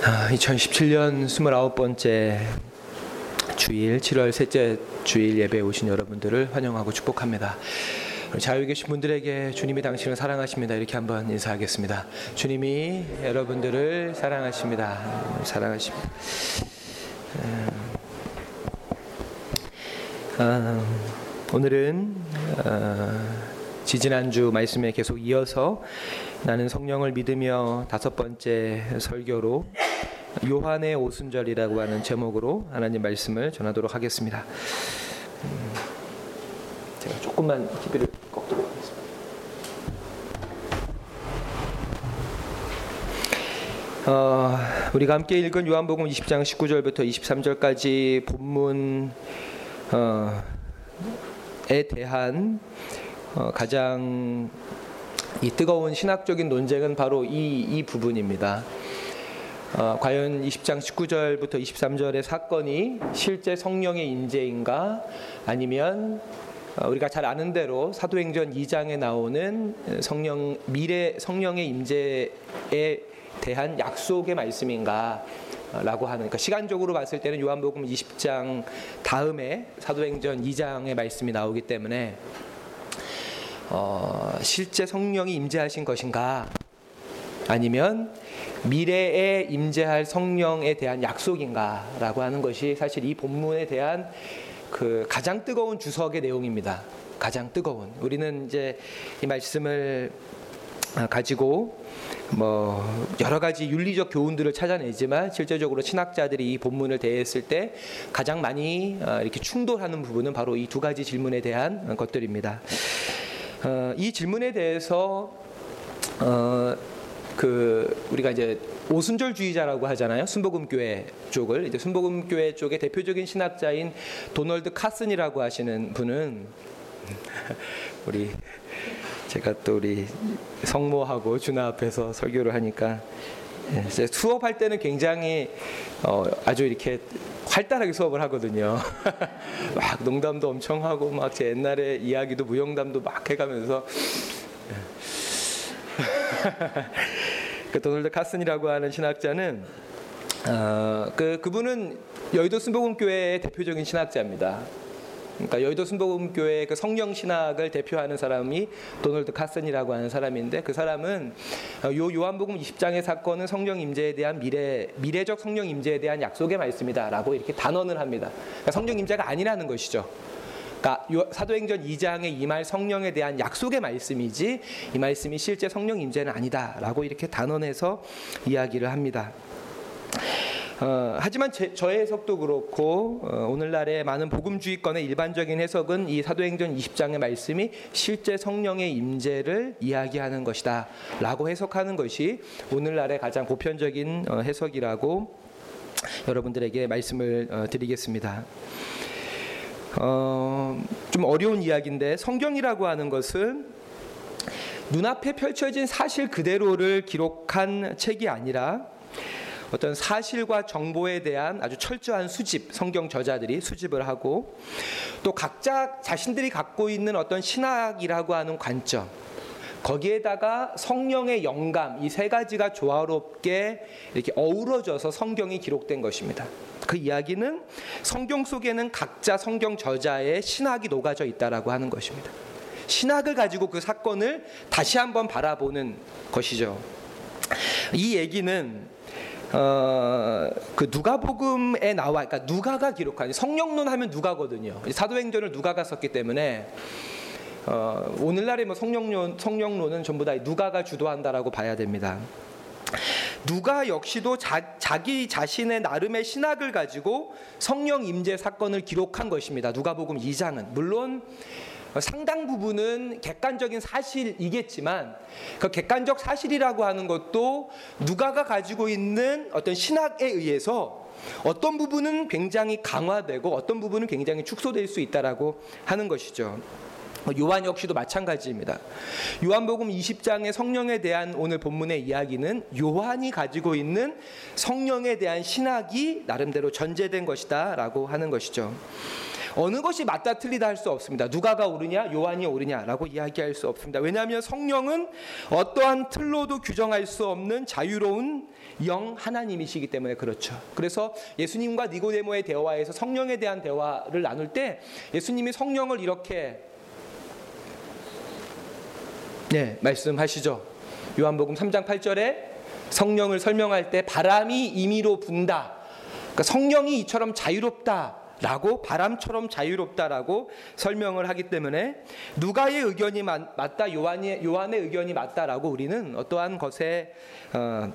2017년 29번째 주일 7월 셋째 주일 예배에 오신 여러분들을 환영하고 축복합니다. 자유 계신 분들에게 주님이 당신을 사랑하십니다. 이렇게 한번 인사하겠습니다. 주님이 여러분들을 사랑하십니다. 사랑하십니다. 아, 오늘은 아, 지지난주 말씀에 계속 이어서 나는 성령을 믿으며 다섯 번째 설교로 요한의 오순절이라고 하는 제목으로 하나님 말씀을 전하도록 하겠습니다. 음, 제가 조금만 TV를 꺾도록 하겠습니다. 어, 우리가 함께 읽은 요한복음 20장 19절부터 23절까지 본문에 어, 대한 어, 가장 이 뜨거운 신학적인 논쟁은 바로 이, 이 부분입니다. 어, 과연 20장 19절부터 23절의 사건이 실제 성령의 인재인가? 아니면 어, 우리가 잘 아는 대로 사도행전 2장에 나오는 성령 미래 성령의 임재에 대한 약속의 말씀인가? 라고 하는 그러니까 시간적으로 봤을 때는 요한복음 20장 다음에 사도행전 2장의 말씀이 나오기 때문에 어, 실제 성령이 임재하신 것인가 아니면 미래에 임재할 성령에 대한 약속인가라고 하는 것이 사실 이 본문에 대한 그 가장 뜨거운 주석의 내용입니다. 가장 뜨거운. 우리는 이제 이 말씀을 가지고 뭐 여러 가지 윤리적 교훈들을 찾아내지만 실제적으로 신학자들이 이 본문을 대했을 때 가장 많이 어, 이렇게 충돌하는 부분은 바로 이 두 가지 질문에 대한 것들입니다. 어, 이 질문에 대해서 어, 그 우리가 이제 오순절주의자라고 하잖아요. 순복음교회 쪽을 이제 순복음교회 쪽의 대표적인 신학자인 도널드 카슨이라고 하시는 분은 우리 제가 또 우리 성모하고 준하 앞에서 설교를 하니까 예, 수업할 때는 굉장히 어, 아주 이렇게 활달하게 수업을 하거든요. 막 농담도 엄청 하고 막 제 옛날에 이야기도 무용담도 막 해가면서 그 도널드 카슨이라고 하는 신학자는 어, 그 그분은 여의도 순복음교회의 대표적인 신학자입니다. 그러니까 여의도 순복음교회 그 성령 신학을 대표하는 사람이 도널드 카슨이라고 하는 사람인데 그 사람은 어, 요 요한복음 20장의 사건은 성령 임재에 대한 미래 미래적 성령 임재에 대한 약속의 말씀이다라고 이렇게 단언을 합니다. 그러니까 성령 임재가 아니라는 것이죠. 그러니까 사도행전 2장의 이말 성령에 대한 약속의 말씀이지 이 말씀이 실제 성령 임재는 아니다라고 이렇게 단언해서 이야기를 합니다. 어, 하지만 제, 저의 해석도 그렇고 어, 오늘날의 많은 복음주의권의 일반적인 해석은 이 사도행전 20장의 말씀이 실제 성령의 임재를 이야기하는 것이다라고 해석하는 것이 오늘날의 가장 보편적인 어, 해석이라고 여러분들에게 말씀을 어, 드리겠습니다. 어, 좀 어려운 이야기인데 성경이라고 하는 것은 눈앞에 펼쳐진 사실 그대로를 기록한 책이 아니라 어떤 사실과 정보에 대한 아주 철저한 수집, 성경 저자들이 수집을 하고 또 각자 자신들이 갖고 있는 어떤 신학이라고 하는 관점, 거기에다가 성령의 영감 이 세 가지가 조화롭게 이렇게 어우러져서 성경이 기록된 것입니다. 그 이야기는 성경 속에는 각자 성경 저자의 신학이 녹아져 있다라고 하는 것입니다. 신학을 가지고 그 사건을 다시 한번 바라보는 것이죠. 이 얘기는 어, 그 누가복음에 나와, 그러니까 누가가 기록한 성령론 하면 누가거든요. 사도행전을 누가가 썼기 때문에 어, 오늘날의 뭐 성령론 성령론은 전부 다 누가가 주도한다라고 봐야 됩니다. 누가 역시도 자, 자기 자신의 나름의 신학을 가지고 성령 임재 사건을 기록한 것입니다. 누가복음 2장은 물론 상당 부분은 객관적인 사실이겠지만 그 객관적 사실이라고 하는 것도 누가가 가지고 있는 어떤 신학에 의해서 어떤 부분은 굉장히 강화되고 어떤 부분은 굉장히 축소될 수 있다라고 하는 것이죠. 요한 역시도 마찬가지입니다. 요한복음 20장의 성령에 대한 오늘 본문의 이야기는 요한이 가지고 있는 성령에 대한 신학이 나름대로 전제된 것이다라고 하는 것이죠. 어느 것이 맞다 틀리다 할 수 없습니다. 누가가 옳으냐 요한이 옳으냐라고 이야기할 수 없습니다. 왜냐하면 성령은 어떠한 틀로도 규정할 수 없는 자유로운 영 하나님이시기 때문에 그렇죠. 그래서 예수님과 니고데모의 대화에서 성령에 대한 대화를 나눌 때 예수님이 성령을 이렇게 네, 말씀하시죠. 요한복음 3장 8절에 성령을 설명할 때 바람이 임의로 분다. 그러니까 성령이 이처럼 자유롭다. 라고 바람처럼 자유롭다라고 설명을 하기 때문에 누가의 의견이 맞다 요한의 요한의 의견이 맞다라고 우리는 어떠한 것에 어,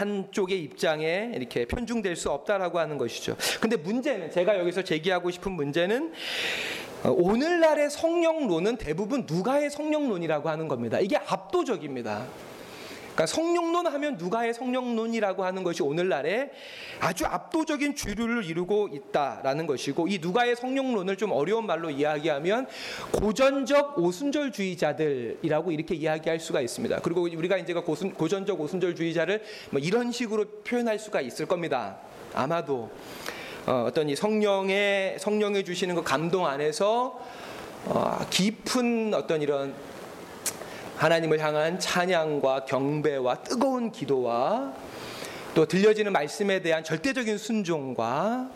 한쪽의 입장에 이렇게 편중될 수 없다라고 하는 것이죠. 근데 문제는 제가 여기서 제기하고 싶은 문제는 어, 오늘날의 성령론은 대부분 누가의 성령론이라고 하는 겁니다. 이게 압도적입니다. 그러니까 성령론 하면 누가의 성령론이라고 하는 것이 오늘날에 아주 압도적인 주류를 이루고 있다라는 것이고 이 누가의 성령론을 좀 어려운 말로 이야기하면 고전적 오순절주의자들이라고 이렇게 이야기할 수가 있습니다. 그리고 우리가 이제 고순, 고전적 오순절주의자를 뭐 이런 식으로 표현할 수가 있을 겁니다. 아마도 어, 어떤 이 성령의 성령이 주시는 그 감동 안에서 어, 깊은 어떤 이런 하나님을 향한 찬양과 경배와 뜨거운 기도와 또 들려지는 말씀에 대한 절대적인 순종과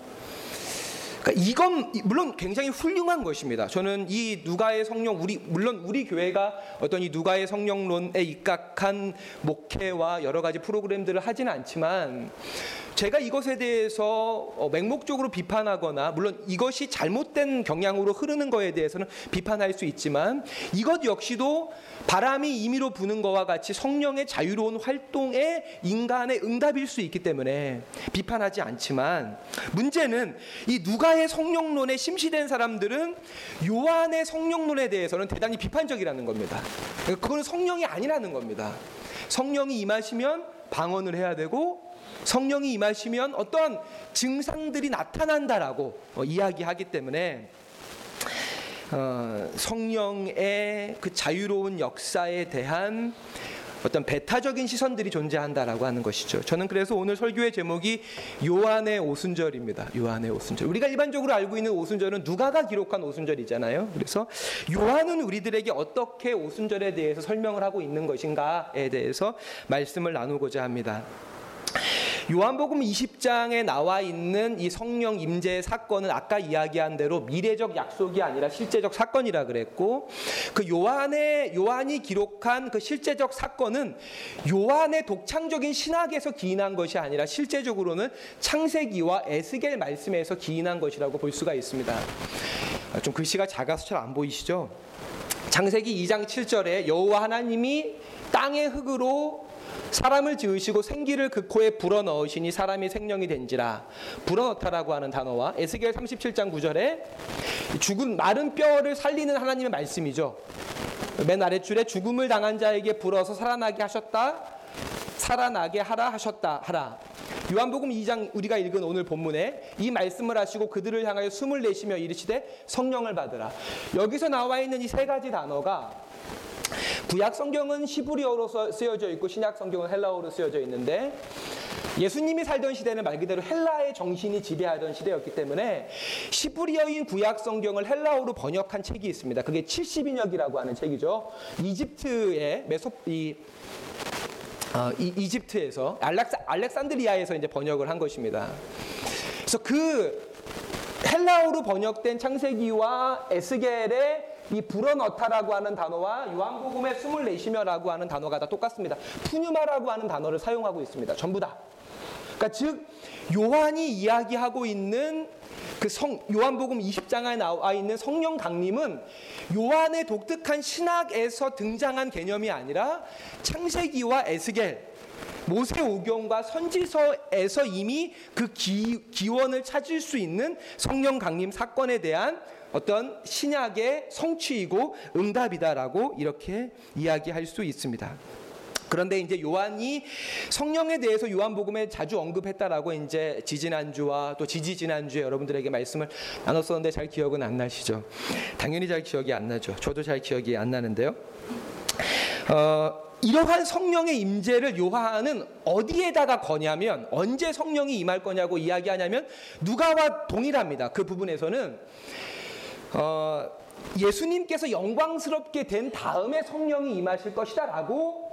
그러니까 이건 물론 굉장히 훌륭한 것입니다. 저는 이 누가의 성령 우리 물론 우리 교회가 어떤 이 누가의 성령론에 입각한 목회와 여러 가지 프로그램들을 하지는 않지만 제가 이것에 대해서 어, 맹목적으로 비판하거나 물론 이것이 잘못된 경향으로 흐르는 거에 대해서는 비판할 수 있지만 이것 역시도 바람이 임의로 부는 것과 같이 성령의 자유로운 활동에 인간의 응답일 수 있기 때문에 비판하지 않지만 문제는 이 누가의 성령론에 심시된 사람들은 요한의 성령론에 대해서는 대단히 비판적이라는 겁니다. 그거는 성령이 아니라는 겁니다. 성령이 임하시면 방언을 해야 되고 성령이 임하시면 어떠한 증상들이 나타난다라고 어, 이야기하기 때문에 어, 성령의 그 자유로운 역사에 대한 어떤 배타적인 시선들이 존재한다라고 하는 것이죠. 저는 그래서 오늘 설교의 제목이 요한의 오순절입니다. 요한의 오순절. 우리가 일반적으로 알고 있는 오순절은 누가가 기록한 오순절이잖아요. 그래서 요한은 우리들에게 어떻게 오순절에 대해서 설명을 하고 있는 것인가에 대해서 말씀을 나누고자 합니다. 요한복음 20장에 나와 있는 이 성령 임재 사건은 아까 이야기한 대로 미래적 약속이 아니라 실제적 사건이라 그랬고 그 요한의 요한이 기록한 그 실제적 사건은 요한의 독창적인 신학에서 기인한 것이 아니라 실제적으로는 창세기와 에스겔 말씀에서 기인한 것이라고 볼 수가 있습니다. 좀 글씨가 작아서 잘 안 보이시죠? 창세기 2장 7절에 여호와 하나님이 땅의 흙으로 사람을 지으시고 생기를 그 코에 불어넣으시니 사람이 생명이 된지라 불어넣다라고 하는 단어와 에스겔 37장 9절에 죽은 마른 뼈를 살리는 하나님의 말씀이죠. 맨 아래줄에 죽음을 당한 자에게 불어서 살아나게 하셨다. 살아나게 하라 하셨다 하라. 요한복음 2장 우리가 읽은 오늘 본문에 이 말씀을 하시고 그들을 향하여 숨을 내쉬며 이르시되 성령을 받으라. 여기서 나와 있는 이 세 가지 단어가 구약 성경은 히브리어로 쓰여져 있고 신약 성경은 헬라어로 쓰여져 있는데 예수님이 살던 시대는 말 그대로 헬라의 정신이 지배하던 시대였기 때문에 시브리어인 구약 성경을 헬라어로 번역한 책이 있습니다. 그게 70인역이라고 하는 책이죠. 이집트의 메소 이 어, 이, 집트에서 알렉사, 알렉산드리아에서 이제 번역을 한 것입니다. 그래서 그 헬라어로 번역된 창세기와 에스겔의 이 불어넣다라고 하는 단어와 요한복음의 숨을 내쉬며라고 하는 단어가 다 똑같습니다. 푸뉴마라고 하는 단어를 사용하고 있습니다. 전부 다. 그러니까 즉 요한이 이야기하고 있는 그 성, 요한복음 20장에 나와 있는 성령 강림은 요한의 독특한 신학에서 등장한 개념이 아니라 창세기와 에스겔 모세 오경과 선지서에서 이미 그 기, 기원을 찾을 수 있는 성령 강림 사건에 대한 어떤 신약의 성취이고 응답이다라고 이렇게 이야기할 수 있습니다. 그런데 이제 요한이 성령에 대해서 요한복음에 자주 언급했다라고 이제 지지난주와 또 지지지난주에 여러분들에게 말씀을 나눴었는데 잘 기억은 안 나시죠? 당연히 잘 기억이 안 나죠. 저도 잘 기억이 안 나는데요. 어, 이러한 성령의 임재를 요한은 어디에다가 거냐면 언제 성령이 임할 거냐고 이야기하냐면 누가와 동일합니다. 그 부분에서는 어, 예수님께서 영광스럽게 된 다음에 성령이 임하실 것이다라고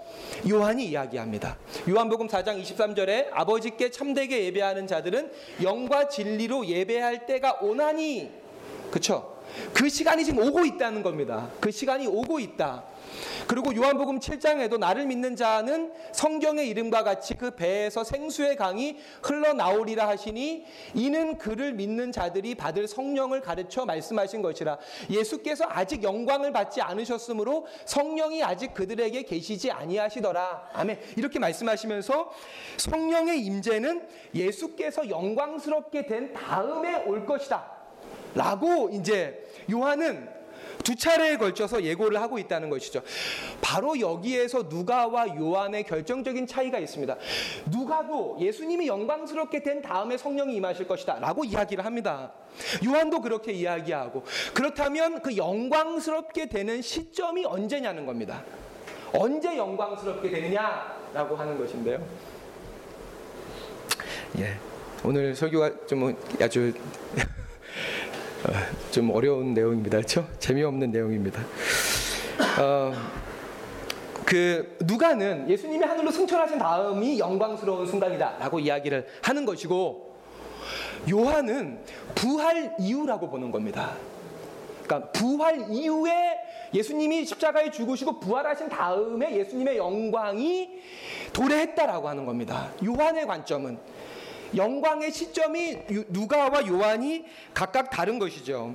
요한이 이야기합니다. 요한복음 4장 23절에 아버지께 참되게 예배하는 자들은 영과 진리로 예배할 때가 오나니 그쵸? 그 시간이 지금 오고 있다는 겁니다. 그 시간이 오고 있다. 그리고 요한복음 7장에도 나를 믿는 자는 성경의 이름과 같이 그 배에서 생수의 강이 흘러나오리라 하시니 이는 그를 믿는 자들이 받을 성령을 가르쳐 말씀하신 것이라 예수께서 아직 영광을 받지 않으셨으므로 성령이 아직 그들에게 계시지 아니하시더라 아멘 이렇게 말씀하시면서 성령의 임재는 예수께서 영광스럽게 된 다음에 올 것이다 라고 이제 요한은 두 차례에 걸쳐서 예고를 하고 있다는 것이죠. 바로 여기에서 누가와 요한의 결정적인 차이가 있습니다. 누가도 예수님이 영광스럽게 된 다음에 성령이 임하실 것이다 라고 이야기를 합니다. 요한도 그렇게 이야기하고 그렇다면 그 영광스럽게 되는 시점이 언제냐는 겁니다. 언제 영광스럽게 되느냐라고 하는 것인데요. 예. 오늘 설교가 좀 아주 어, 좀 어려운 내용입니다. 그렇죠? 재미없는 내용입니다. 어, 그 누가는 예수님이 하늘로 승천하신 다음이 영광스러운 순간이다라고 이야기를 하는 것이고 요한은 부활 이후라고 보는 겁니다. 그러니까 부활 이후에 예수님이 십자가에 죽으시고 부활하신 다음에 예수님의 영광이 도래했다라고 하는 겁니다. 요한의 관점은 영광의 시점이 누가와 요한이 각각 다른 것이죠.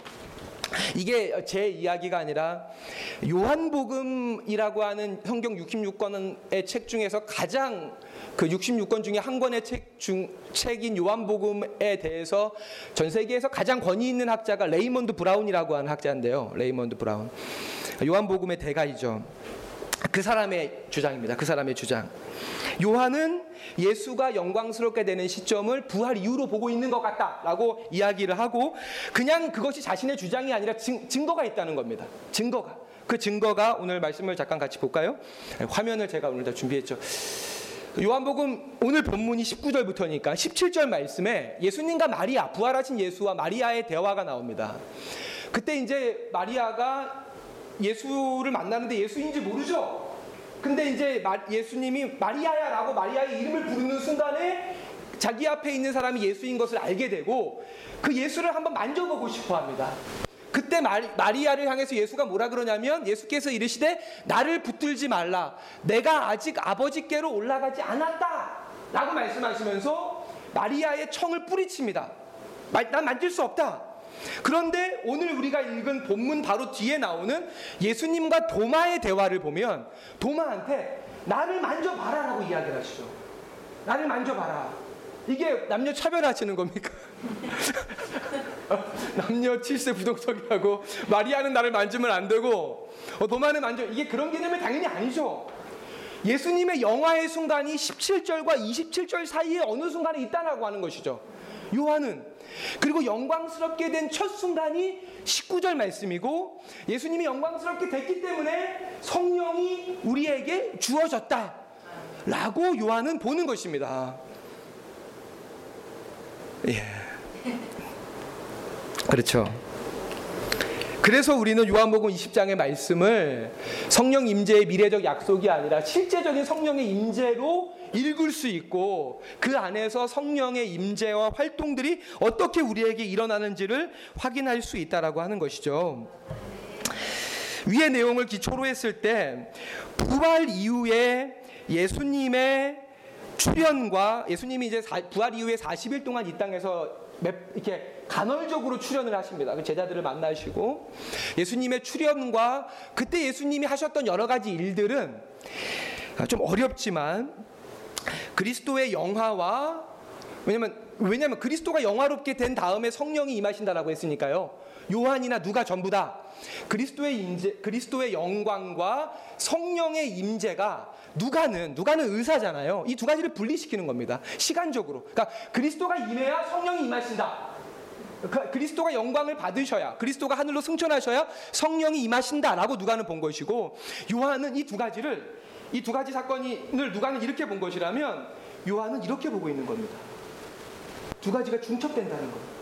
이게 제 이야기가 아니라 요한복음이라고 하는 성경 66권의 책 중에서 가장 그 66권 중에 한 권의 책 중, 책인 요한복음에 대해서 전 세계에서 가장 권위 있는 학자가 레이먼드 브라운이라고 하는 학자인데요. 레이먼드 브라운. 요한복음의 대가이죠. 그 사람의 주장입니다. 그 사람의 주장. 요한은 예수가 영광스럽게 되는 시점을 부활 이후로 보고 있는 것 같다라고 이야기를 하고 그냥 그것이 자신의 주장이 아니라 증, 증거가 있다는 겁니다. 증거가. 그 증거가 오늘 말씀을 잠깐 같이 볼까요? 화면을 제가 오늘 다 준비했죠. 요한복음 오늘 본문이 19절부터니까 17절 말씀에 예수님과 마리아, 부활하신 예수와 마리아의 대화가 나옵니다. 그때 이제 마리아가 예수를 만나는데 예수인지 모르죠? 근데 이제 예수님이 마리아야라고 마리아의 이름을 부르는 순간에 자기 앞에 있는 사람이 예수인 것을 알게 되고 그 예수를 한번 만져보고 싶어 합니다. 그때 마리, 아를 향해서 예수가 뭐라 그러냐면 예수께서 이르시되 나를 붙들지 말라. 내가 아직 아버지께로 올라가지 않았다. 라고 말씀하시면서 마리아의 청을 뿌리칩니다. 난 만질 수 없다. 그런데 오늘 우리가 읽은 본문 바로 뒤에 나오는 예수님과 도마의 대화를 보면 도마한테 나를 만져봐라 라고 이야기를 하시죠. 나를 만져봐라. 이게 남녀 차별하시는 겁니까? 남녀 칠세 부동석이라고 마리아는 나를 만지면 안 되고 어, 도마는 만져 이게 그런 개념이 당연히 아니죠. 예수님의 영화의 순간이 17절과 27절 사이에 어느 순간에 있다라고 하는 것이죠. 요한은 그리고 영광스럽게 된 첫 순간이 19절 말씀이고 예수님이 영광스럽게 됐기 때문에 성령이 우리에게 주어졌다. 라고 요한은 보는 것입니다. 예. 그렇죠. 그래서 우리는 요한복음 20장의 말씀을 성령 임재의 미래적 약속이 아니라 실제적인 성령의 임재로 읽을 수 있고 그 안에서 성령의 임재와 활동들이 어떻게 우리에게 일어나는지를 확인할 수 있다라고 하는 것이죠. 위의 내용을 기초로 했을 때 부활 이후에 예수님의 출현과 예수님이 이제 부활 이후에 40일 동안 이 땅에서 이렇게 간헐적으로 출현을 하십니다. 그 제자들을 만나시고 예수님의 출현과 그때 예수님이 하셨던 여러 가지 일들은 좀 어렵지만 그리스도의 영화와 왜냐면 왜냐면 그리스도가 영화롭게 된 다음에 성령이 임하신다라고 했으니까요. 요한이나 누가 전부 다 그리스도의 임재, 그리스도의 영광과 성령의 임재가 누가는 누가는 의사잖아요. 이 두 가지를 분리시키는 겁니다. 시간적으로. 그러니까 그리스도가 임해야 성령이 임하신다. 그 그리스도가 영광을 받으셔야 그리스도가 하늘로 승천하셔야 성령이 임하신다라고 누가는 본 것이고 요한은 이 두 가지를 이 두 가지 사건을 누가는 이렇게 본 것이라면 요한은 이렇게 보고 있는 겁니다. 두 가지가 중첩된다는 거.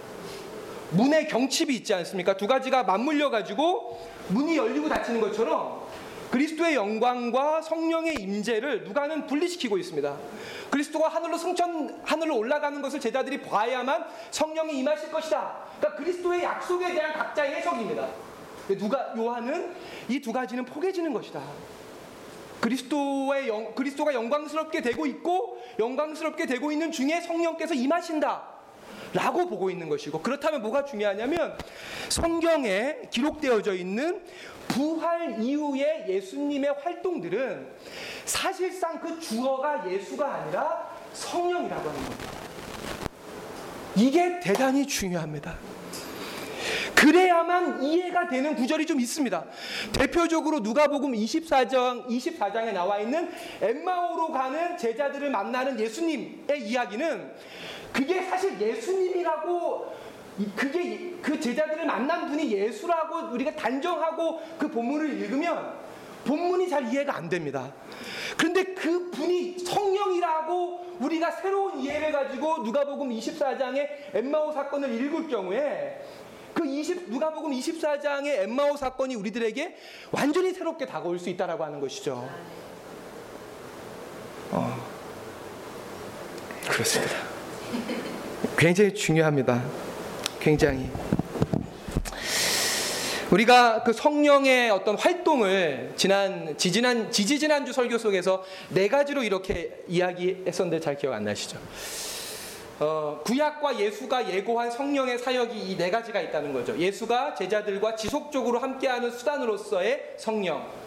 문에 경칩이 있지 않습니까? 두 가지가 맞물려 가지고 문이 열리고 닫히는 것처럼 그리스도의 영광과 성령의 임재를 누가는 분리시키고 있습니다. 그리스도가 하늘로 승천 하늘로 올라가는 것을 제자들이 봐야만 성령이 임하실 것이다. 그러니까 그리스도의 약속에 대한 각자의 해석입니다. 누가 요한은 이 두 가지는 포개지는 것이다. 그리스도의 영, 그리스도가 영광스럽게 되고 있고 영광스럽게 되고 있는 중에 성령께서 임하신다. 라고 보고 있는 것이고 그렇다면 뭐가 중요하냐면 성경에 기록되어져 있는 부활 이후의 예수님의 활동들은 사실상 그 주어가 예수가 아니라 성령이라고 하는 겁니다. 이게 대단히 중요합니다. 그래야만 이해가 되는 구절이 좀 있습니다. 대표적으로 누가복음 24장 24장에 나와 있는 엠마오로 가는 제자들을 만나는 예수님의 이야기는 그게 사실 예수님이라고 그게 그 제자들을 만난 분이 예수라고 우리가 단정하고 그 본문을 읽으면 본문이 잘 이해가 안 됩니다. 그런데 그 분이 성령이라고 우리가 새로운 이해를 가지고 누가복음 24장의 엠마오 사건을 읽을 경우에 그 20, 누가복음 24장의 엠마오 사건이 우리들에게 완전히 새롭게 다가올 수 있다라고 하는 것이죠. 어, 그렇습니다. 굉장히 중요합니다. 굉장히. 우리가 그 성령의 어떤 활동을 지난 지지난 지지 지난주 설교 속에서 네 가지로 이렇게 이야기했었는데 잘 기억 안 나시죠? 어, 구약과 예수가 예고한 성령의 사역이 이 네 가지가 있다는 거죠. 예수가 제자들과 지속적으로 함께하는 수단으로서의 성령.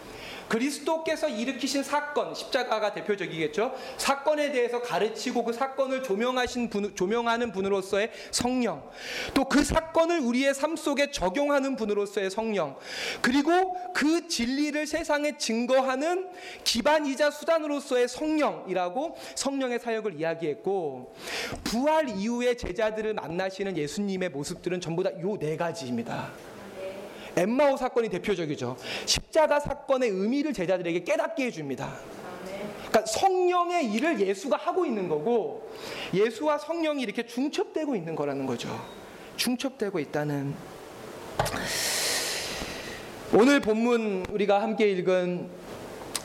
그리스도께서 일으키신 사건, 십자가가 대표적이겠죠. 사건에 대해서 가르치고 그 사건을 조명하신 분, 조명하는 분으로서의 성령. 또 그 사건을 우리의 삶 속에 적용하는 분으로서의 성령. 그리고 그 진리를 세상에 증거하는 기반이자 수단으로서의 성령이라고 성령의 사역을 이야기했고, 부활 이후에 제자들을 만나시는 예수님의 모습들은 전부 다 요 네 가지입니다. 엠마오 사건이 대표적이죠. 십자가 사건의 의미를 제자들에게 깨닫게 해줍니다. 그러니까 성령의 일을 예수가 하고 있는 거고 예수와 성령이 이렇게 중첩되고 있는 거라는 거죠. 중첩되고 있다는 오늘 본문 우리가 함께 읽은 어,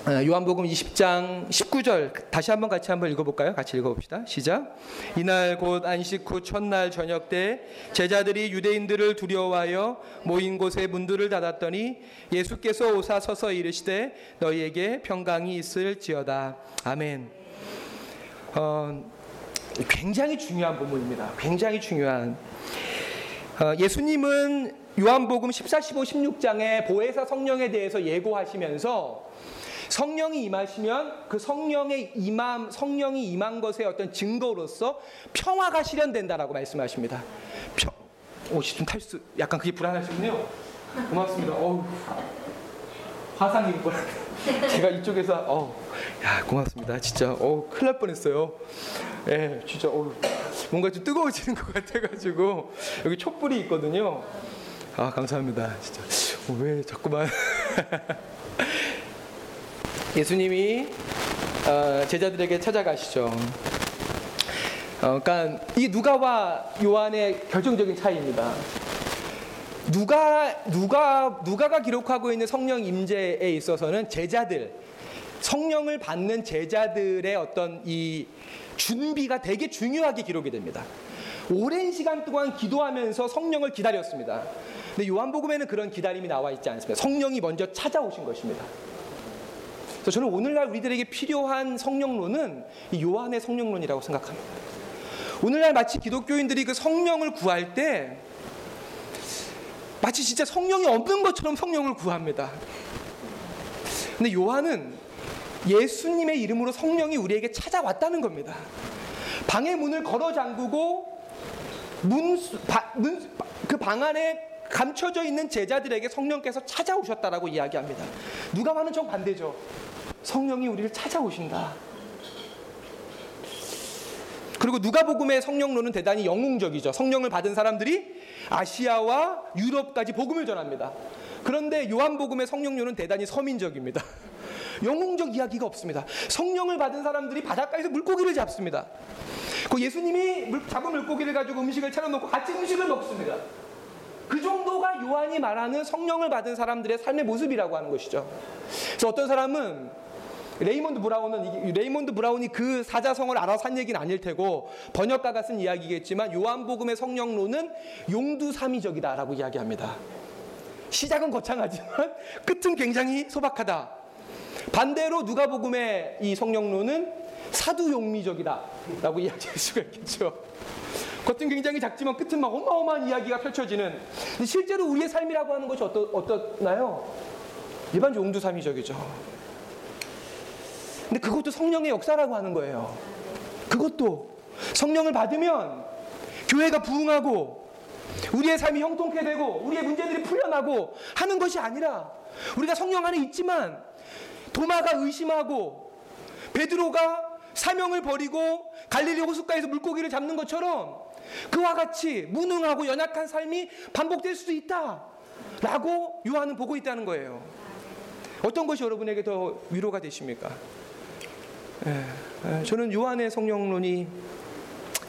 요한복음 20장 19절 다시 한번 같이 한번 읽어볼까요? 같이 읽어봅시다. 시작. 이날 곧 안식 후 첫날 저녁 때 제자들이 유대인들을 두려워하여 모인 곳에 문들을 닫았더니 예수께서 오사 서서 이르시되 너희에게 평강이 있을지어다. 아멘. 어, 굉장히 중요한 본문입니다. 굉장히 중요한. 어, 예수님은 요한복음 14, 15, 16장에 보혜사 성령에 대해서 예고하시면서 성령이 임하시면 그 성령의 임함, 성령이 임한 것의 어떤 증거로서 평화가 실현된다라고 말씀하십니다. 평, 옷이 좀 탈수, 약간 그게 불안하시군요. 고맙습니다. 어우, 화상 입고 제가 이쪽에서 어, 야 고맙습니다. 진짜 어 큰일 날 뻔했어요. 예, 네, 진짜 어 뭔가 좀 뜨거워지는 것 같아가지고 여기 촛불이 있거든요. 아 감사합니다. 진짜 어, 왜 자꾸만 예수님이 어, 제자들에게 찾아가시죠. 어, 그러니까 이 누가와 요한의 결정적인 차이입니다. 누가 누가 누가가 기록하고 있는 성령 임재에 있어서는 제자들 성령을 받는 제자들의 어떤 이 준비가 되게 중요하게 기록이 됩니다. 오랜 시간 동안 기도하면서 성령을 기다렸습니다. 근데 요한복음에는 그런 기다림이 나와 있지 않습니다. 성령이 먼저 찾아오신 것입니다. 그래서 저는 오늘날 우리들에게 필요한 성령론은 이 요한의 성령론이라고 생각합니다. 오늘날 마치 기독교인들이 그 성령을 구할 때 마치 진짜 성령이 없는 것처럼 성령을 구합니다. 근데 요한은 예수님의 이름으로 성령이 우리에게 찾아왔다는 겁니다. 방의 문을 걸어 잠그고 문, 문, 그방 안에 감춰져 있는 제자들에게 성령께서 찾아오셨다라고 이야기합니다. 누가 많은 정반대죠. 성령이 우리를 찾아오신다. 그리고 누가복음의 성령론은 대단히 영웅적이죠. 성령을 받은 사람들이 아시아와 유럽까지 복음을 전합니다. 그런데 요한복음의 성령론은 대단히 서민적입니다. 영웅적 이야기가 없습니다. 성령을 받은 사람들이 바닷가에서 물고기를 잡습니다. 그 예수님이 물, 잡은 물고기를 가지고 음식을 차려놓고 같이 음식을 먹습니다. 그 정도가 요한이 말하는 성령을 받은 사람들의 삶의 모습이라고 하는 것이죠. 그래서 어떤 사람은 레이몬드 브라운은 레이몬드 브라운이 그 사자성어를 알아서 한 얘기는 아닐 테고 번역가가 쓴 이야기겠지만 요한복음의 성령론은 용두사미적이다라고 이야기합니다. 시작은 거창하지만 끝은 굉장히 소박하다. 반대로 누가복음의 이 성령론은 사두용미적이다라고 이야기할 수가 있겠죠. 겉은 굉장히 작지만 끝은 막 어마어마한 이야기가 펼쳐지는. 근데 실제로 우리의 삶이라고 하는 것이 어떠, 어떻나요? 일반 용두삼위적이죠. 근데 그것도 성령의 역사라고 하는 거예요. 그것도 성령을 받으면 교회가 부흥하고 우리의 삶이 형통케 되고 우리의 문제들이 풀려나고 하는 것이 아니라 우리가 성령 안에 있지만 도마가 의심하고 베드로가 사명을 버리고 갈릴리 호숫가에서 물고기를 잡는 것처럼 그와 같이 무능하고 연약한 삶이 반복될 수도 있다. 라고 요한은 보고 있다는 거예요. 어떤 것이 여러분에게 더 위로가 되십니까? 예, 예, 저는 요한의 성령론이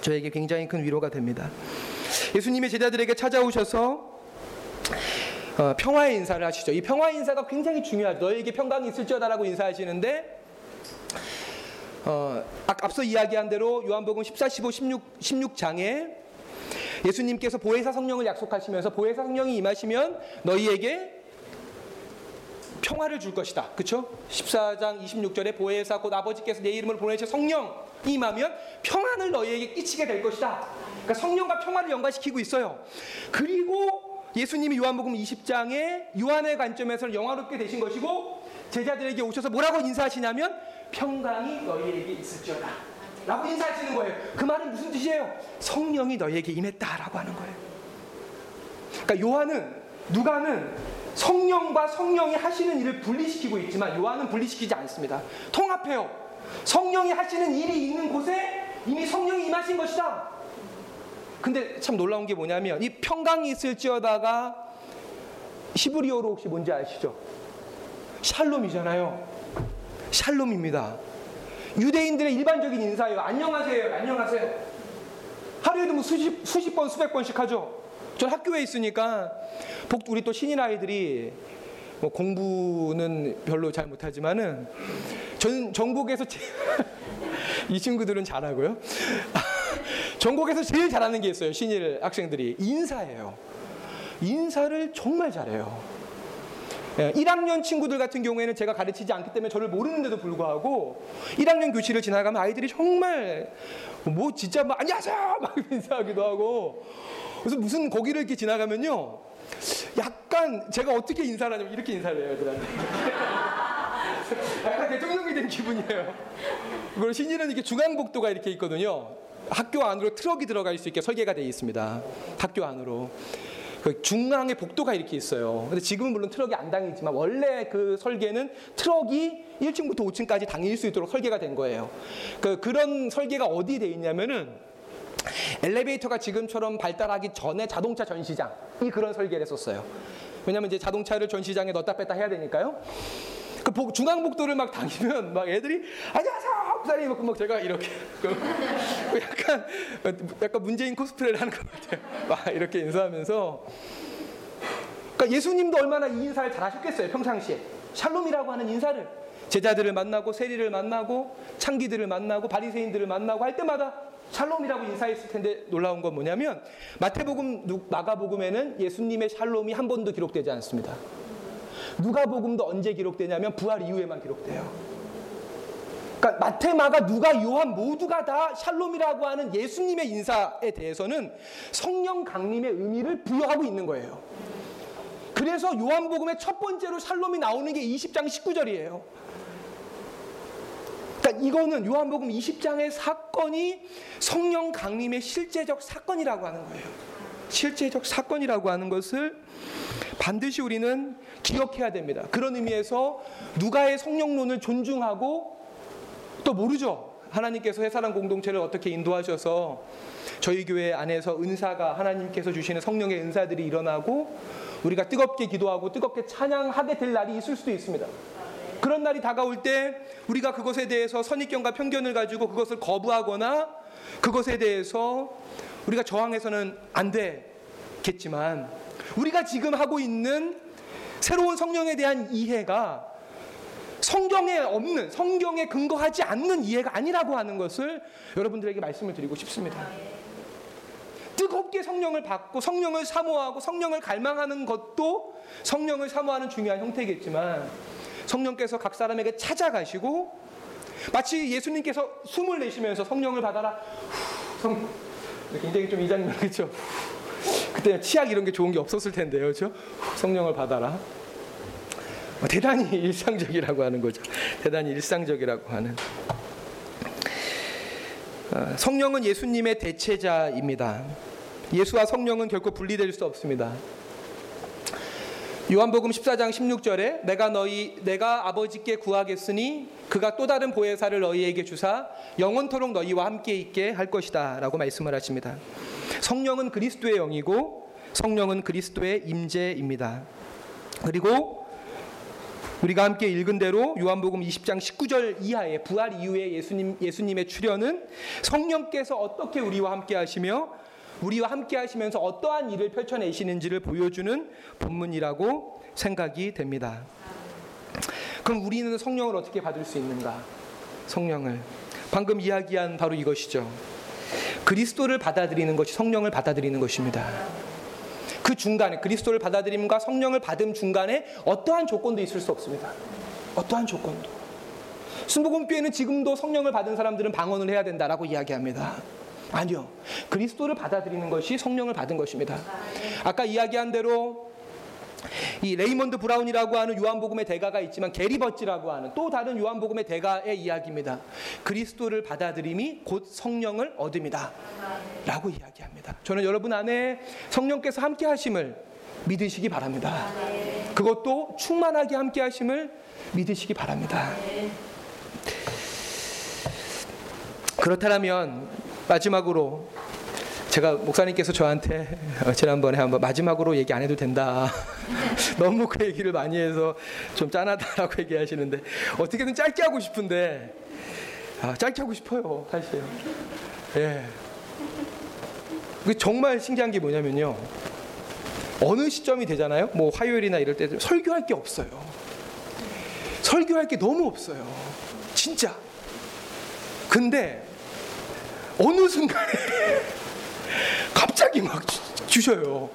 저에게 굉장히 큰 위로가 됩니다. 예수님의 제자들에게 찾아오셔서 어, 평화의 인사를 하시죠. 이 평화의 인사가 굉장히 중요하죠. 너에게 평강이 있을지어다라고 인사하시는데 어, 앞서 이야기한 대로 요한복음 14, 15, 16, 16장에 예수님께서 보혜사 성령을 약속하시면서 보혜사 성령이 임하시면 너희에게 평화를 줄 것이다. 그렇죠? 14장 26절에 보혜사 곧 아버지께서 내 이름을 보내셔 성령 임하면 평안을 너희에게 끼치게 될 것이다. 그러니까 성령과 평화를 연관시키고 있어요. 그리고 예수님이 요한복음 20장에 요한의 관점에서 영화롭게 되신 것이고 제자들에게 오셔서 뭐라고 인사하시냐면 평강이 너희에게 있을지어다. 라고 인사하시는 거예요. 그 말은 무슨 뜻이에요? 성령이 너희에게 임했다라고 하는 거예요. 그러니까 요한은 누가는 성령과 성령이 하시는 일을 분리시키고 있지만 요한은 분리시키지 않습니다. 통합해요. 성령이 하시는 일이 있는 곳에 이미 성령이 임하신 것이다. 근데 참 놀라운 게 뭐냐면 이 평강이 있을지어다가 히브리어로 혹시 뭔지 아시죠? 샬롬이잖아요. 샬롬입니다. 유대인들의 일반적인 인사예요. 안녕하세요. 안녕하세요. 하루에도 뭐 수십, 수십 번, 수백 번씩 하죠. 전 학교에 있으니까 복 우리 또 신인 아이들이 뭐 공부는 별로 잘 못하지만은 전 전국에서 제, 이 친구들은 잘하고요. 전국에서 제일 잘하는 게 있어요. 신일 학생들이 인사예요. 인사를 정말 잘해요. 1학년 예, 친구들 같은 경우에는 제가 가르치지 않기 때문에 저를 모르는데도 불구하고 1학년 교실을 지나가면 아이들이 정말 뭐 진짜 막 안녕하세요! 막 인사하기도 하고 그래서 무슨 거기를 이렇게 지나가면요 약간 제가 어떻게 인사를 하냐면 이렇게 인사를 해요 애들한테. 약간 대통령이 된 기분이에요. 그리고 신일은 이렇게 중앙복도가 이렇게 있거든요. 학교 안으로 트럭이 들어갈 수 있게 설계가 되어 있습니다. 학교 안으로 그 중앙에 복도가 이렇게 있어요. 근데 지금은 물론 트럭이 안 다니지만 원래 그 설계는 트럭이 1층부터 5층까지 다닐 수 있도록 설계가 된 거예요. 그 그런 설계가 어디 돼 있냐면은 엘리베이터가 지금처럼 발달하기 전에 자동차 전시장이 그런 설계를 했었어요. 왜냐면 이제 자동차를 전시장에 넣다 뺐다 해야 되니까요. 그 중앙복도를 막 다니면 막 애들이 안녕하세요 목사님 막, 막 제가 이렇게 그 약간 약간 문재인 코스프레를 하는 것 같아요. 막 이렇게 인사하면서 그러니까 예수님도 얼마나 이 인사를 잘하셨겠어요 평상시에 샬롬이라고 하는 인사를 제자들을 만나고 세리를 만나고 창기들을 만나고 바리새인들을 만나고 할 때마다 샬롬이라고 인사했을 텐데 놀라운 건 뭐냐면 마태복음 마가복음에는 예수님의 샬롬이 한 번도 기록되지 않습니다. 누가복음도 언제 기록되냐면 부활 이후에만 기록돼요. 그러니까 마테마가 누가 요한 모두가 다 샬롬이라고 하는 예수님의 인사에 대해서는 성령 강림의 의미를 부여하고 있는 거예요. 그래서 요한복음의 첫 번째로 샬롬이 나오는 게 20장 19절이에요. 그러니까 이거는 요한복음 20장의 사건이 성령 강림의 실제적 사건이라고 하는 거예요. 실제적 사건이라고 하는 것을 반드시 우리는 기억해야 됩니다. 그런 의미에서 누가의 성령론을 존중하고 또 모르죠. 하나님께서 회사랑 공동체를 어떻게 인도하셔서 저희 교회 안에서 은사가 하나님께서 주시는 성령의 은사들이 일어나고 우리가 뜨겁게 기도하고 뜨겁게 찬양하게 될 날이 있을 수도 있습니다. 그런 날이 다가올 때 우리가 그것에 대해서 선입견과 편견을 가지고 그것을 거부하거나 그것에 대해서 우리가 저항해서는 안 되겠지만 우리가 지금 하고 있는 새로운 성령에 대한 이해가 성경에 없는 성경에 근거하지 않는 이해가 아니라고 하는 것을 여러분들에게 말씀을 드리고 싶습니다. 뜨겁게 성령을 받고 성령을 사모하고 성령을 갈망하는 것도 성령을 사모하는 중요한 형태겠지만 성령께서 각 사람에게 찾아가시고 마치 예수님께서 숨을 내쉬면서 성령을 받아라. 성 굉장히 좀 이장면 그렇죠. 그때 치약 이런 게 좋은 게 없었을 텐데요, 그렇죠? 성령을 받아라. 대단히 일상적이라고 하는 거죠. 대단히 일상적이라고 하는. 어, 성령은 예수님의 대체자입니다. 예수와 성령은 결코 분리될 수 없습니다. 요한복음 14장 16절에 내가 너희 내가 아버지께 구하겠으니 그가 또 다른 보혜사를 너희에게 주사 영원토록 너희와 함께 있게 할 것이다라고 말씀을 하십니다. 성령은 그리스도의 영이고 성령은 그리스도의 임재입니다. 그리고 우리가 함께 읽은 대로 요한복음 20장 19절 이하의 부활 이후에 예수님 예수님의 출현은 성령께서 어떻게 우리와 함께 하시며 우리와 함께 하시면서 어떠한 일을 펼쳐내시는지를 보여주는 본문이라고 생각이 됩니다. 그럼 우리는 성령을 어떻게 받을 수 있는가? 성령을. 방금 이야기한 바로 이것이죠. 그리스도를 받아들이는 것이 성령을 받아들이는 것입니다. 그 중간에 그리스도를 받아들임과 성령을 받음 중간에 어떠한 조건도 있을 수 없습니다. 어떠한 조건도. 순복음교회는 지금도 성령을 받은 사람들은 방언을 해야 된다라고 이야기합니다. 아니요. 그리스도를 받아들이는 것이 성령을 받은 것입니다. 아까 이야기한 대로 이 레이먼드 브라운이라고 하는 요한복음의 대가가 있지만 게리 버지라고 하는 또 다른 요한복음의 대가의 이야기입니다. 그리스도를 받아들임이 곧 성령을 얻음이다. 라고 이야기합니다. 저는 여러분 안에 성령께서 함께 하심을 믿으시기 바랍니다. 그것도 충만하게 함께 하심을 믿으시기 바랍니다. 그렇다면 마지막으로 제가 목사님께서 저한테 어, 지난번에 한번 마지막으로 얘기 안 해도 된다. 너무 그 얘기를 많이 해서 좀 짠하다라고 얘기하시는데 어떻게든 짧게 하고 싶은데 아, 짧게 하고 싶어요, 사실. 예. 그 정말 신기한 게 뭐냐면요. 어느 시점이 되잖아요. 뭐 화요일이나 이럴 때 설교할 게 없어요. 설교할 게 너무 없어요. 진짜. 근데 어느 순간에 갑자기 막 주셔요.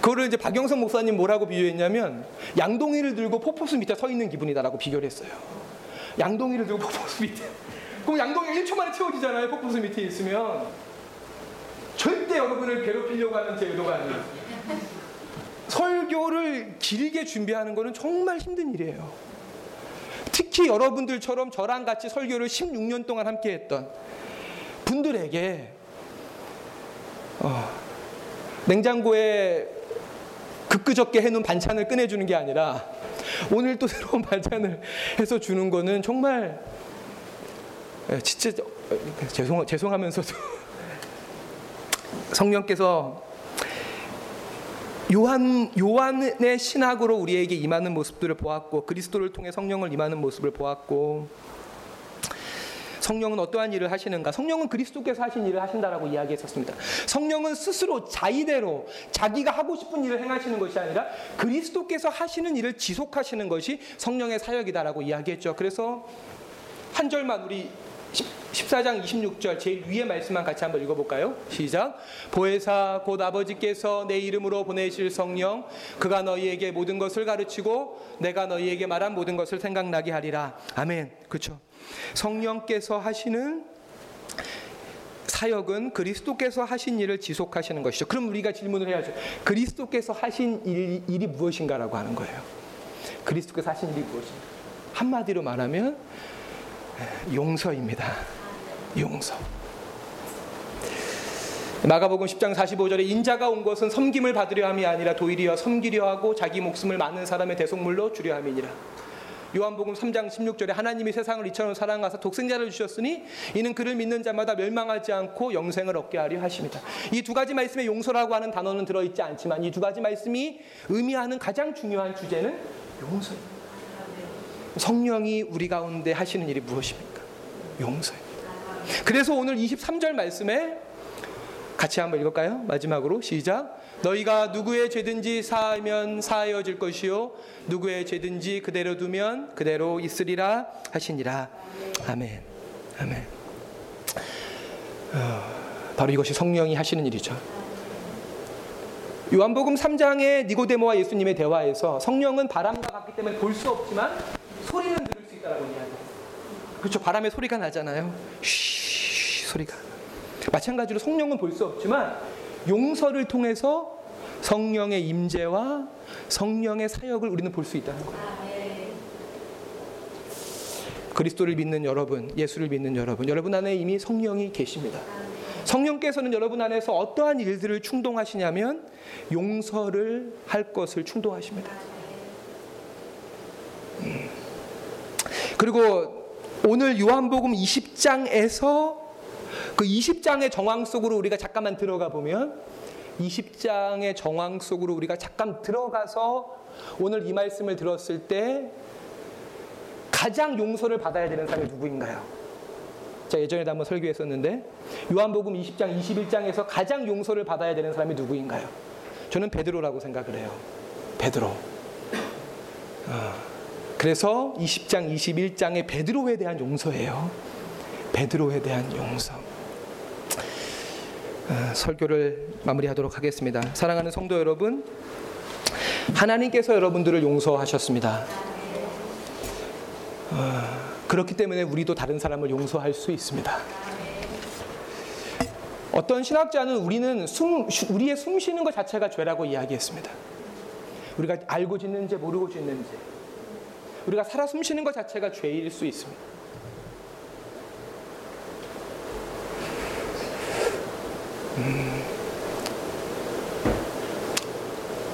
그거를 이제 박영선 목사님 뭐라고 비유했냐면 양동이를 들고 폭포수 밑에 서 있는 기분이다라고 비교를 했어요. 양동이를 들고 폭포수 밑에. 그럼 양동이가 1초 만에 채워지잖아요. 폭포수 밑에 있으면. 절대 여러분을 괴롭히려고 하는 제 의도가 아니에요. 설교를 길게 준비하는 것은 정말 힘든 일이에요. 특히 여러분들처럼 저랑 같이 설교를 16년 동안 함께 했던 분들에게 어, 냉장고에 급그적게 해놓은 반찬을 꺼내주는 게 아니라 오늘 또 새로운 반찬을 해서 주는 거는 정말 예, 진짜 어, 죄송 죄송하면서도 성령께서 요한 요한의 신학으로 우리에게 임하는 모습들을 보았고 그리스도를 통해 성령을 임하는 모습을 보았고 성령은 어떠한 일을 하시는가? 성령은 그리스도께서 하신 일을 하신다라고 이야기했었습니다. 성령은 스스로 자의대로 자기가 하고 싶은 일을 행하시는 것이 아니라 그리스도께서 하시는 일을 지속하시는 것이 성령의 사역이다라고 이야기했죠. 그래서 한 절만 우리 14장 26절 제일 위에 말씀만 같이 한번 읽어볼까요? 시작. 보혜사 곧 아버지께서 내 이름으로 보내실 성령 그가 너희에게 모든 것을 가르치고 내가 너희에게 말한 모든 것을 생각나게 하리라. 아멘. 그렇죠. 성령께서 하시는 사역은 그리스도께서 하신 일을 지속하시는 것이죠. 그럼 우리가 질문을 해야죠. 그리스도께서 하신 일, 일이 무엇인가라고 하는 거예요. 그리스도께서 하신 일이 무엇인가? 한마디로 말하면 용서입니다. 용서. 마가복음 10장 45절에 인자가 온 것은 섬김을 받으려 함이 아니라 도리어 섬기려 하고 자기 목숨을 많은 사람의 대속물로 주려 함이니라. 요한복음 3장 16절에 하나님이 세상을 이처럼 사랑하사 독생자를 주셨으니 이는 그를 믿는 자마다 멸망하지 않고 영생을 얻게 하려 하십니다. 이 두 가지 말씀에 용서라고 하는 단어는 들어있지 않지만 이 두 가지 말씀이 의미하는 가장 중요한 주제는 용서입니다. 성령이 우리 가운데 하시는 일이 무엇입니까? 용서입니다. 그래서 오늘 23절 말씀에 같이 한번 읽을까요? 마지막으로 시작. 너희가 누구의 죄든지 사하면 사하여질 것이요 누구의 죄든지 그대로 두면 그대로 있으리라 하시니라. 아멘. 아멘. 어, 바로 이것이 성령이 하시는 일이죠. 요한복음 3장의 니고데모와 예수님의 대화에서 성령은 바람과 같기 때문에 볼 수 없지만 소리는 들을 수 있다라고 이야기해요. 그렇죠. 바람의 소리가 나잖아요. 쉬 소리가. 마찬가지로 성령은 볼 수 없지만 용서를 통해서 성령의 임재와 성령의 사역을 우리는 볼 수 있다는 거예요. 그리스도를 믿는 여러분, 예수를 믿는 여러분, 여러분 안에 이미 성령이 계십니다. 성령께서는 여러분 안에서 어떠한 일들을 충동하시냐면 용서를 할 것을 충동하십니다. 음. 그리고 오늘 요한복음 20장에서 그 20장의 정황 속으로 우리가 잠깐만 들어가 보면 20장의 정황 속으로 우리가 잠깐 들어가서 오늘 이 말씀을 들었을 때 가장 용서를 받아야 되는 사람이 누구인가요? 제가 예전에도 한번 설교했었는데 요한복음 20장 21장에서 가장 용서를 받아야 되는 사람이 누구인가요? 저는 베드로라고 생각을 해요. 베드로. 어, 그래서 20장 21장의 베드로에 대한 용서예요. 베드로에 대한 용서. 어, 설교를 마무리하도록 하겠습니다. 사랑하는 성도 여러분, 하나님께서 여러분들을 용서하셨습니다. 어, 그렇기 때문에 우리도 다른 사람을 용서할 수 있습니다. 어떤 신학자는 우리는 숨, 우리의 숨 쉬는 것 자체가 죄라고 이야기했습니다. 우리가 알고 짓는지 모르고 짓는지 우리가 살아 숨 쉬는 것 자체가 죄일 수 있습니다. 음.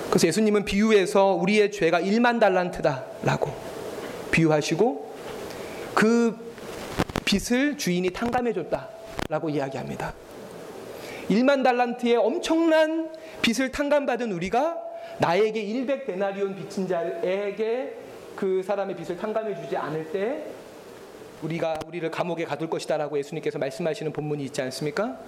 그래서 예수님은 비유에서 우리의 죄가 1만 달란트다라고 비유하시고 그 빚을 주인이 탕감해 줬다라고 이야기합니다. 1만 달란트의 엄청난 빚을 탕감받은 우리가 나에게 100 데나리온 빚진 자에게 그 사람의 빚을 탕감해 주지 않을 때 우리가 우리를 감옥에 가둘 것이다라고 예수님께서 말씀하시는 본문이 있지 않습니까?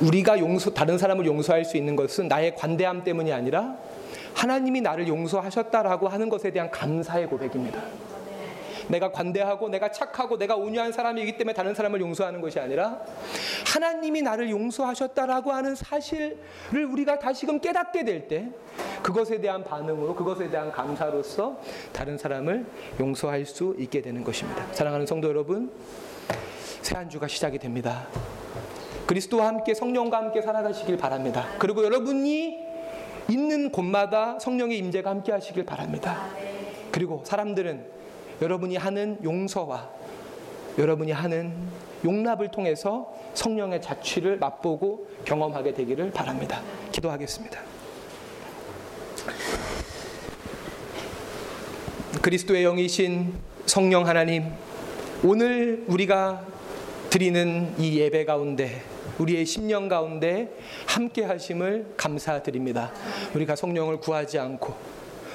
우리가 용서 다른 사람을 용서할 수 있는 것은 나의 관대함 때문이 아니라 하나님이 나를 용서하셨다라고 하는 것에 대한 감사의 고백입니다. 내가 관대하고 내가 착하고 내가 온유한 사람이기 때문에 다른 사람을 용서하는 것이 아니라 하나님이 나를 용서하셨다라고 하는 사실을 우리가 다시금 깨닫게 될 때 그것에 대한 반응으로 그것에 대한 감사로서 다른 사람을 용서할 수 있게 되는 것입니다. 사랑하는 성도 여러분, 새 한 주가 시작이 됩니다. 그리스도와 함께 성령과 함께 살아가시길 바랍니다. 그리고 여러분이 있는 곳마다 성령의 임재가 함께 하시길 바랍니다. 그리고 사람들은 여러분이 하는 용서와 여러분이 하는 용납을 통해서 성령의 자취를 맛보고 경험하게 되기를 바랍니다. 기도하겠습니다. 그리스도의 영이신 성령 하나님, 오늘 우리가 드리는 이 예배 가운데 우리의 심령 가운데 함께 하심을 감사드립니다. 우리가 성령을 구하지 않고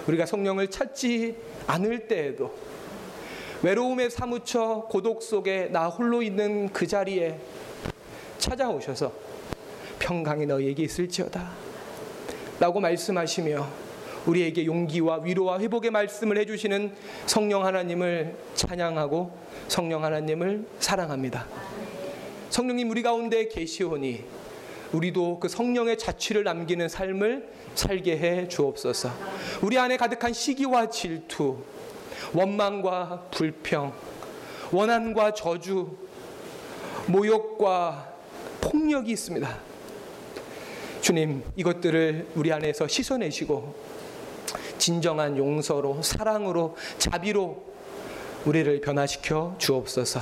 우리가 성령을 찾지 않을 때에도 외로움에 사무쳐 고독 속에 나 홀로 있는 그 자리에 찾아오셔서 평강이 너희에게 있을지어다 라고 말씀하시며 우리에게 용기와 위로와 회복의 말씀을 해주시는 성령 하나님을 찬양하고 성령 하나님을 사랑합니다. 성령님 우리 가운데 계시오니 우리도 그 성령의 자취를 남기는 삶을 살게 해 주옵소서. 우리 안에 가득한 시기와 질투, 원망과 불평, 원한과 저주, 모욕과 폭력이 있습니다. 주님, 이것들을 우리 안에서 씻어내시고 진정한 용서로 사랑으로 자비로 우리를 변화시켜 주옵소서.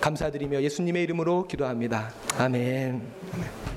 감사드리며 예수님의 이름으로 기도합니다. 아멘.